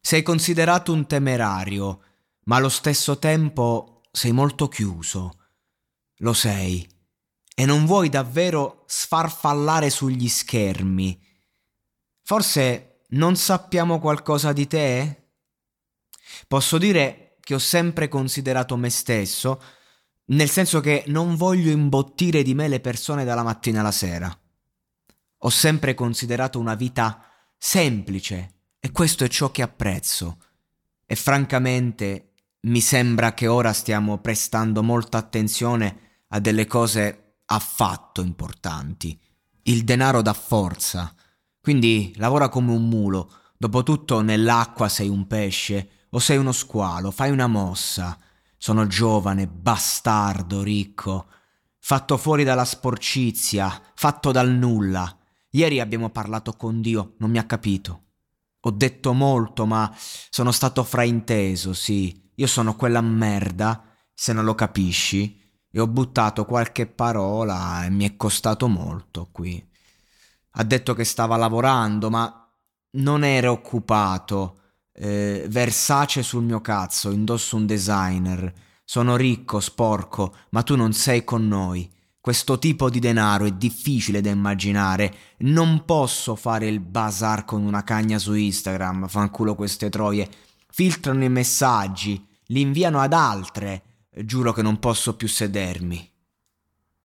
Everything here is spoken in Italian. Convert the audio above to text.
Sei considerato un temerario, ma allo stesso tempo sei molto chiuso. Lo sei. E non vuoi davvero sfarfallare sugli schermi. Forse non sappiamo qualcosa di te? Posso dire che ho sempre considerato me stesso, nel senso che non voglio imbottire di me le persone dalla mattina alla sera. Ho sempre considerato una vita semplice e questo è ciò che apprezzo. E francamente mi sembra che ora stiamo prestando molta attenzione a delle cose affatto importanti. Il denaro dà forza, quindi lavora come un mulo. Dopotutto nell'acqua sei un pesce o sei uno squalo, fai una mossa. Sono giovane, bastardo, ricco, fatto fuori dalla sporcizia, fatto dal nulla. Ieri abbiamo parlato con Dio, non mi ha capito. Ho detto molto, ma sono stato frainteso, sì. Io sono quella merda, se non lo capisci, e ho buttato qualche parola e mi è costato molto qui. Ha detto che stava lavorando, ma non era occupato. Eh, Versace sul mio cazzo, indosso un designer. Sono ricco, sporco, ma tu non sei con noi. Questo tipo di denaro è difficile da immaginare. Non posso fare il bazar con una cagna su Instagram, fanculo queste troie. Filtrano i messaggi, li inviano ad altre. Giuro che non posso più sedermi.